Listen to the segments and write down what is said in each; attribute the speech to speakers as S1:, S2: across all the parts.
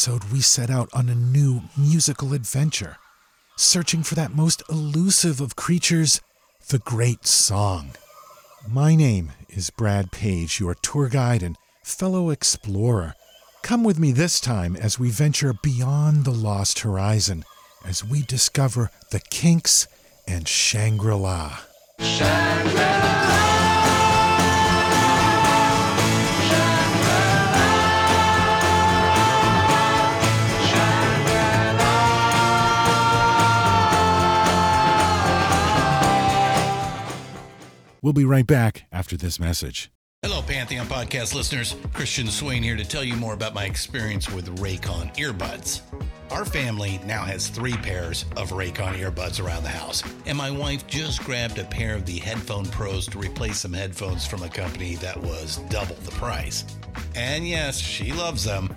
S1: episode we set out on a new musical adventure, searching for that most elusive of creatures, the great song. My name is Brad Page, your tour guide and fellow explorer. Come with me this time as we venture beyond the lost horizon as we discover the Kinks and Shangri La. We'll be right back after this message.
S2: Hello, Pantheon podcast listeners. Christian Swain here to tell you more about my experience with Raycon earbuds. Our family now has three pairs of Raycon earbuds around the house, and my wife just grabbed a pair of the Headphone Pros to replace some headphones from a company that was double the price. And yes, she loves them.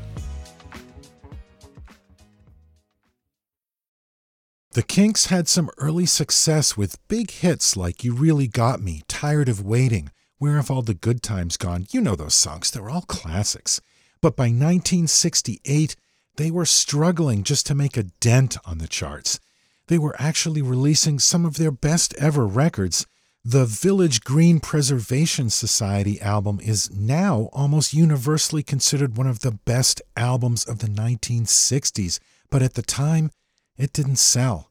S1: The Kinks had some early success with big hits like You Really Got Me, Tired of Waiting, Where Have All the Good Times Gone? You know those songs, they're all classics. But by 1968, they were struggling just to make a dent on the charts. They were actually releasing some of their best ever records. The Village Green Preservation Society album is now almost universally considered one of the best albums of the 1960s, but at the time, it didn't sell.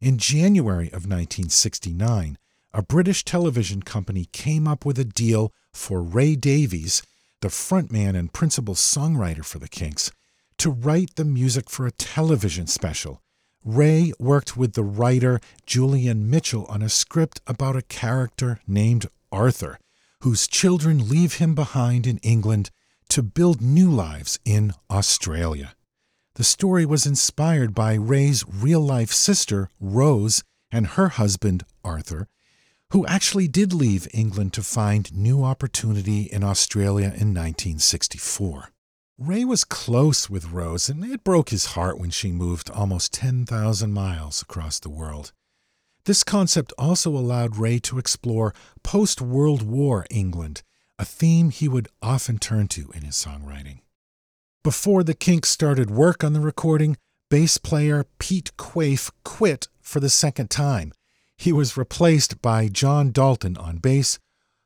S1: In January of 1969, a British television company came up with a deal for Ray Davies, the frontman and principal songwriter for the Kinks, to write the music for a television special. Ray worked with the writer Julian Mitchell on a script about a character named Arthur, whose children leave him behind in England to build new lives in Australia. The story was inspired by Ray's real life sister, Rose, and her husband, Arthur, who actually did leave England to find new opportunity in Australia in 1964. Ray was close with Rose, and it broke his heart when she moved almost 10,000 miles across the world. This concept also allowed Ray to explore post World War England, a theme he would often turn to in his songwriting. Before the Kinks started work on the recording, bass player Pete Quaife quit for the second time. He was replaced by John Dalton on bass,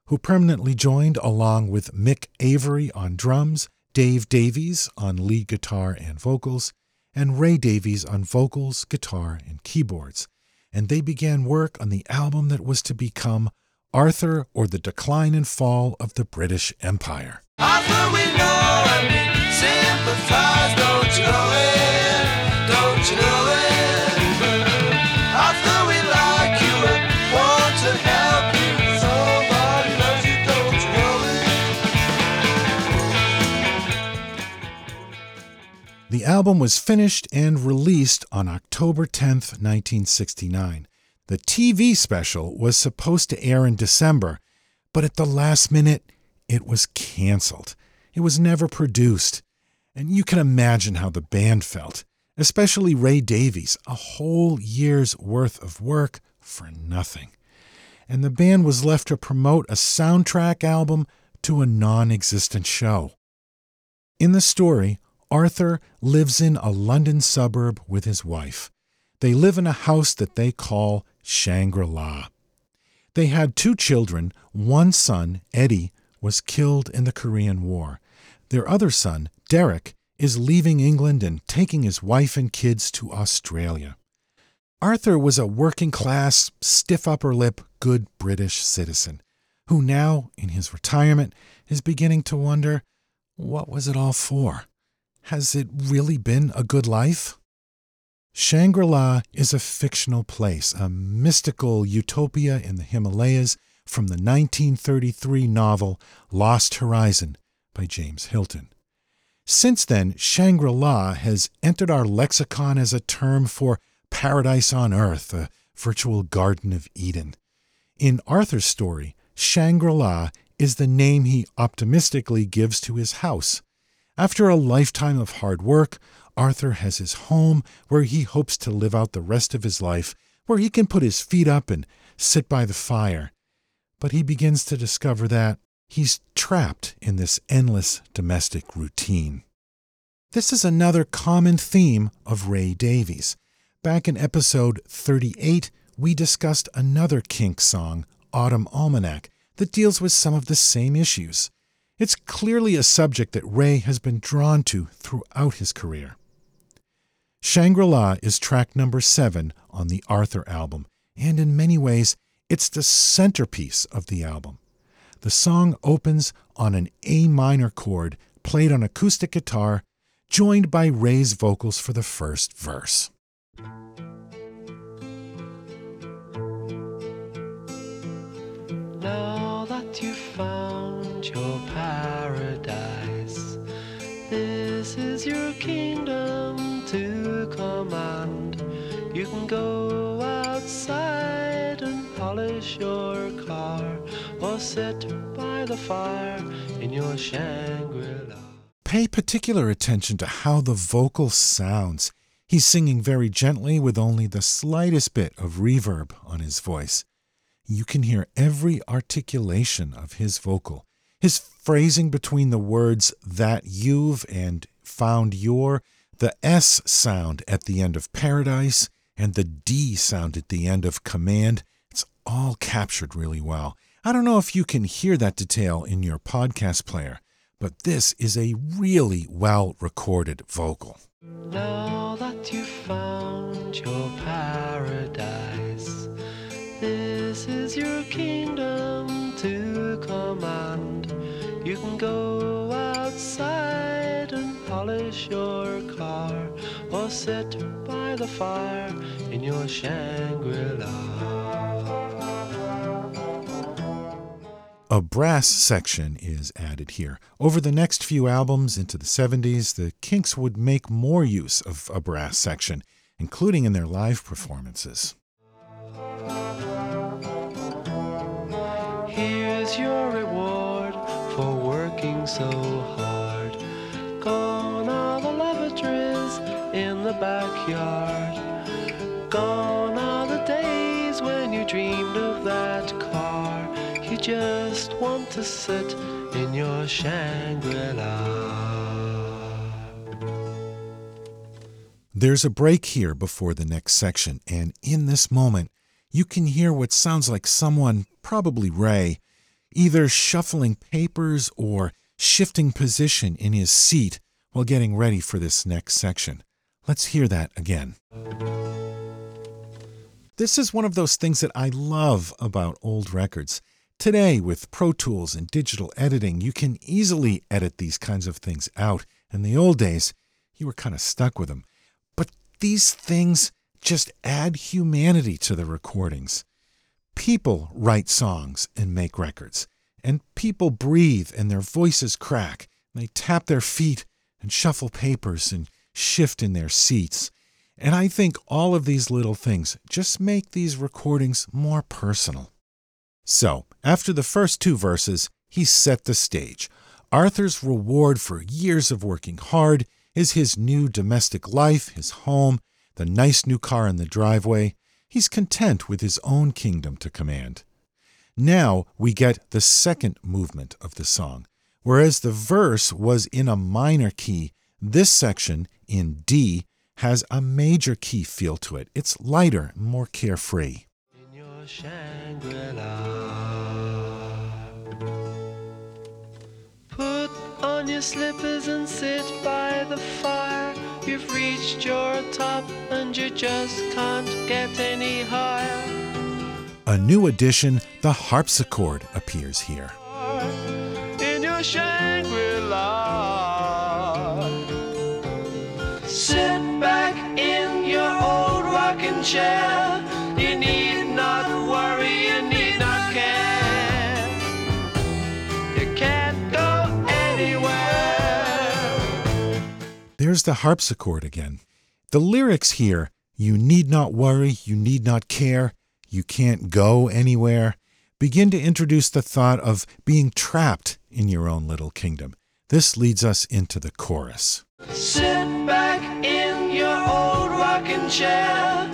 S1: who permanently joined along with Mick Avory on drums, Dave Davies on lead guitar and vocals, and Ray Davies on vocals, guitar, and keyboards. And they began work on the album that was to become Arthur or the Decline and Fall of the British Empire. Arthur, The album was finished and released on October 10th, 1969. The TV special was supposed to air in December, but at the last minute, it was canceled. It was never produced. And you can imagine how the band felt, especially Ray Davies, a whole year's worth of work for nothing. and the band was left to promote a soundtrack album to a non existent show. In the story, Arthur lives in a London suburb with his wife. They live in a house that they call Shangri La. They had two children. One son, Eddie, was killed in the Korean War. Their other son, Derek, is leaving England and taking his wife and kids to Australia. Arthur was a working class, stiff upper lip, good British citizen who now, in his retirement, is beginning to wonder what was it all for? Has it really been a good life? Shangri La is a fictional place, a mystical utopia in the Himalayas from the 1933 novel Lost Horizon by James Hilton. Since then, Shangri La has entered our lexicon as a term for paradise on earth, a virtual Garden of Eden. In Arthur's story, Shangri La is the name he optimistically gives to his house. After a lifetime of hard work, Arthur has his home where he hopes to live out the rest of his life, where he can put his feet up and sit by the fire. But he begins to discover that he's trapped in this endless domestic routine. This is another common theme of Ray Davies. Back in episode 38, we discussed another Kink song, Autumn Almanac, that deals with some of the same issues. It's clearly a subject that Ray has been drawn to throughout his career. Shangri La is track number seven on the Arthur album, and in many ways, it's the centerpiece of the album. The song opens on an A minor chord played on acoustic guitar, joined by Ray's vocals for the first verse.
S3: Now that you found your paradise, this is your kingdom to command. You can go outside and polish your car or sit by the fire in your Shangri La.
S1: Pay particular attention to how the vocal sounds. He's singing very gently with only the slightest bit of reverb on his voice. You can hear every articulation of his vocal, his phrasing between the words that you've and found your, the S sound at the end of paradise, and the D sound at the end of command. It's all captured really well. I don't know if you can hear that detail in your podcast player, but this is a really well recorded vocal.
S3: Now that you found your paradise, this is your kingdom to command. Go outside and polish your car or sit by the fire in your Shangri La.
S1: A brass section is added here. Over the next few albums into the 70s, the Kinks would make more use of a brass section, including in their live performances.
S3: So hard. Gone are the lavatories in the backyard. Gone are the days when you dreamed of that car. You just want to sit in your Shangri La.
S1: There's a break here before the next section, and in this moment, you can hear what sounds like someone, probably Ray, either shuffling papers or shifting position in his seat while getting ready for this next section. Let's hear that again. This is one of those things that I love about old records. Today, with Pro Tools and digital editing, you can easily edit these kinds of things out. In the old days, you were kind of stuck with them. But these things just add humanity to the recordings. People write songs and make records, and people breathe and their voices crack. They tap their feet and shuffle papers and shift in their seats. And I think all of these little things just make these recordings more personal. So, after the first two verses, he set the stage. Arthur's reward for years of working hard is his new domestic life, his home, the nice new car in the driveway. He's content with his own kingdom to command. Now we get the second movement of the song. Whereas the verse was in a minor key, this section in D has a major key feel to it. It's lighter, more carefree.
S3: Put on your slippers and sit by the fire. You've reached your top and you just can't get any higher.
S1: A new addition, the harpsichord, appears here.
S3: In your Shangri-La. Sit back in your old rocking chair. You need not worry, you need not care. You can't go anywhere.
S1: There's the harpsichord again. The lyrics here you need not worry, you need not care, you can't go anywhere begin to introduce the thought of being trapped in your own little kingdom. This leads us into the chorus.
S3: Sit back in your old rocking chair.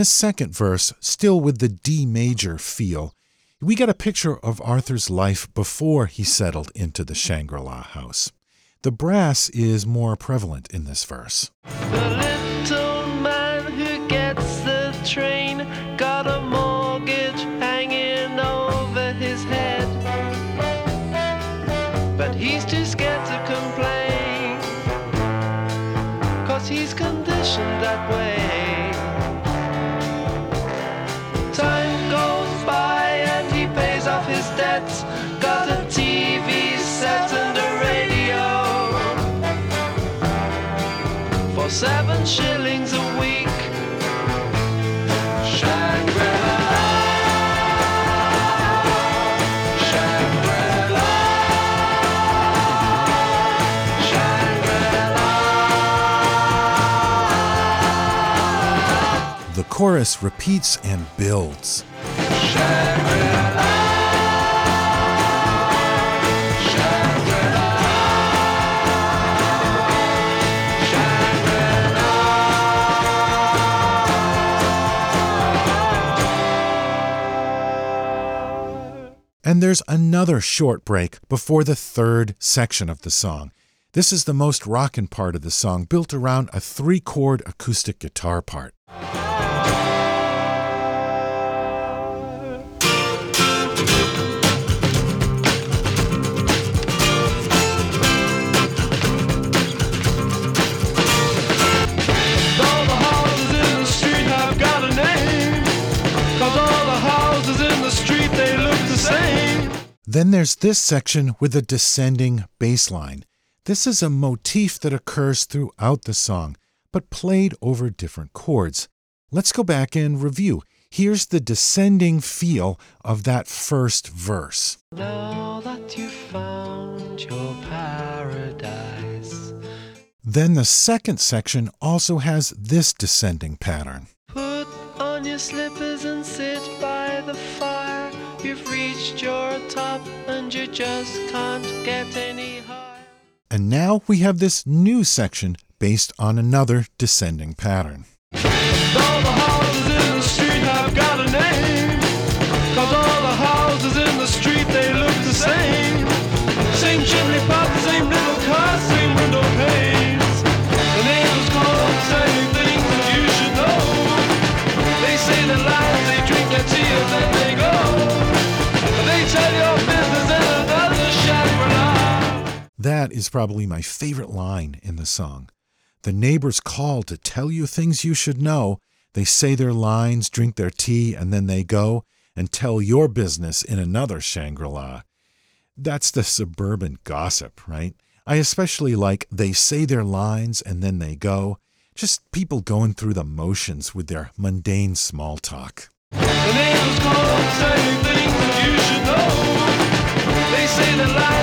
S1: This second verse, still with the D major feel, we get a picture of Arthur's life before he settled into the Shangri La house. The brass is more prevalent in this verse. Chorus repeats and builds. And there's another short break before the third section of the song. This is the most rockin' part of the song, built around a three chord acoustic guitar part. Then there's this section with a descending bass line. This is a motif that occurs throughout the song, but played over different chords. Let's go back and review. Here's the descending feel of that first verse.
S3: Now that you've found your paradise,
S1: Then the second section also has this descending pattern.
S3: put on your slippers and sit by the fire. You've reached your top and you just can't get any higher.
S1: And now we have this new section based on another descending pattern. Is probably my favorite line in the song. The neighbors call to tell you things you should know. They say their lines, drink their tea, and then they go and tell your business in another Shangri La. That's the suburban gossip, right? I especially like they say their lines and then they go. Just people going through the motions with their mundane small talk.
S3: The neighbors call saying things you should know. They say the lines,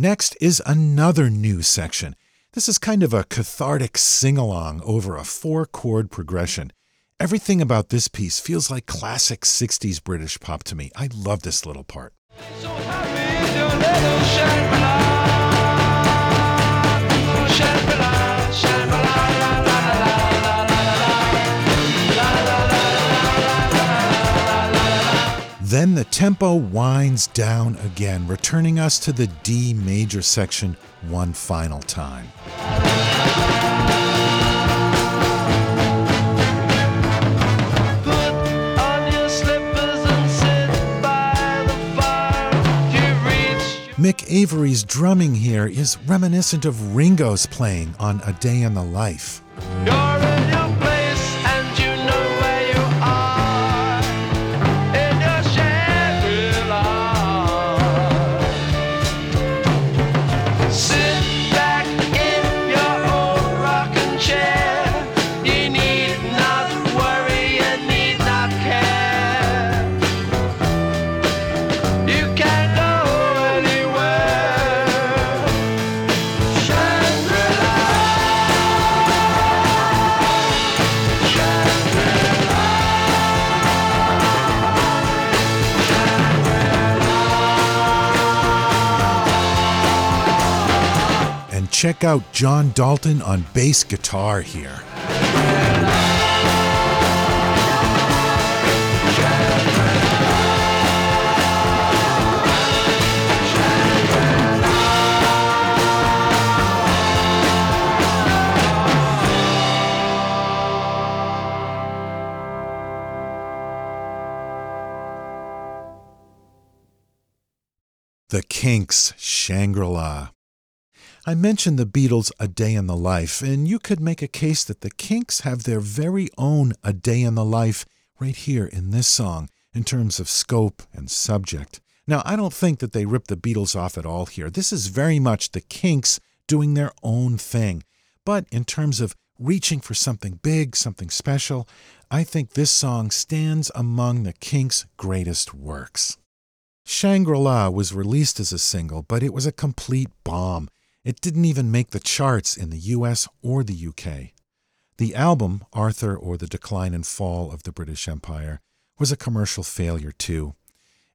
S1: Next is another new section. This is kind of a cathartic sing along over a four chord progression. Everything about this piece feels like classic 60s British pop to me. I love this little part.
S3: So.
S1: Then the tempo winds down again, returning us to the D major section one final time. Mick Avory's drumming here is reminiscent of Ringo's playing on A Day in the Life. Check out John Dalton on bass guitar here. The Kinks, Shangri La. I mentioned the Beatles' A Day in the Life, and you could make a case that the Kinks have their very own A Day in the Life right here in this song in terms of scope and subject. Now, I don't think that they ripped the Beatles off at all here. This is very much the Kinks doing their own thing. But in terms of reaching for something big, something special, I think this song stands among the Kinks' greatest works. Shangri La was released as a single, but it was a complete bomb. It didn't even make the charts in the US or the UK. The album, Arthur or the Decline and Fall of the British Empire, was a commercial failure too.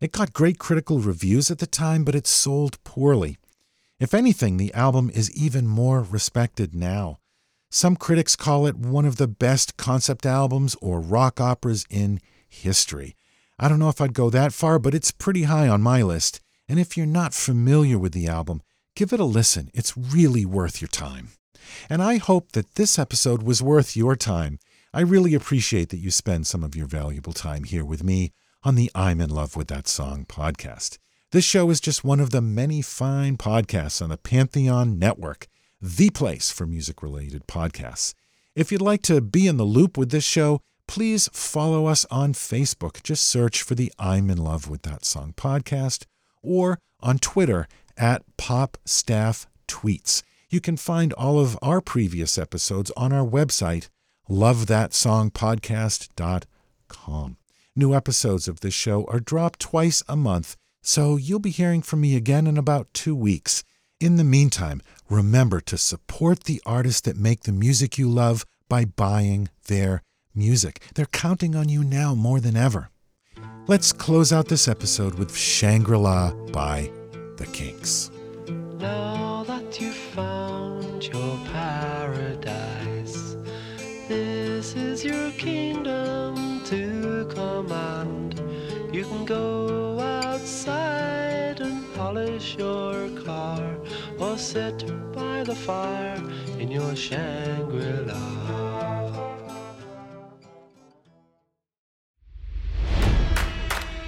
S1: It got great critical reviews at the time, but it sold poorly. If anything, the album is even more respected now. Some critics call it one of the best concept albums or rock operas in history. I don't know if I'd go that far, but it's pretty high on my list. And if you're not familiar with the album, give it a listen. It's really worth your time. And I hope that this episode was worth your time. I really appreciate that you spend some of your valuable time here with me on the I'm in Love with That Song podcast. This show is just one of the many fine podcasts on the Pantheon Network, the place for music related podcasts. If you'd like to be in the loop with this show, please follow us on Facebook. Just search for the I'm in Love with That Song podcast or on Twitter at PopStaffTweets. You can find all of our previous episodes on our website, lovethatsongpodcast.com. New episodes of this show are dropped twice a month, so you'll be hearing from me again in about two weeks. In the meantime, remember to support the artists that make the music you love by buying their music. They're counting on you now more than ever. Let's close out this episode with Shangri La by The Kinks.
S3: Now that you've found your paradise, this is your kingdom to command. You can go outside and polish your car, or sit by the fire in your Shangri La.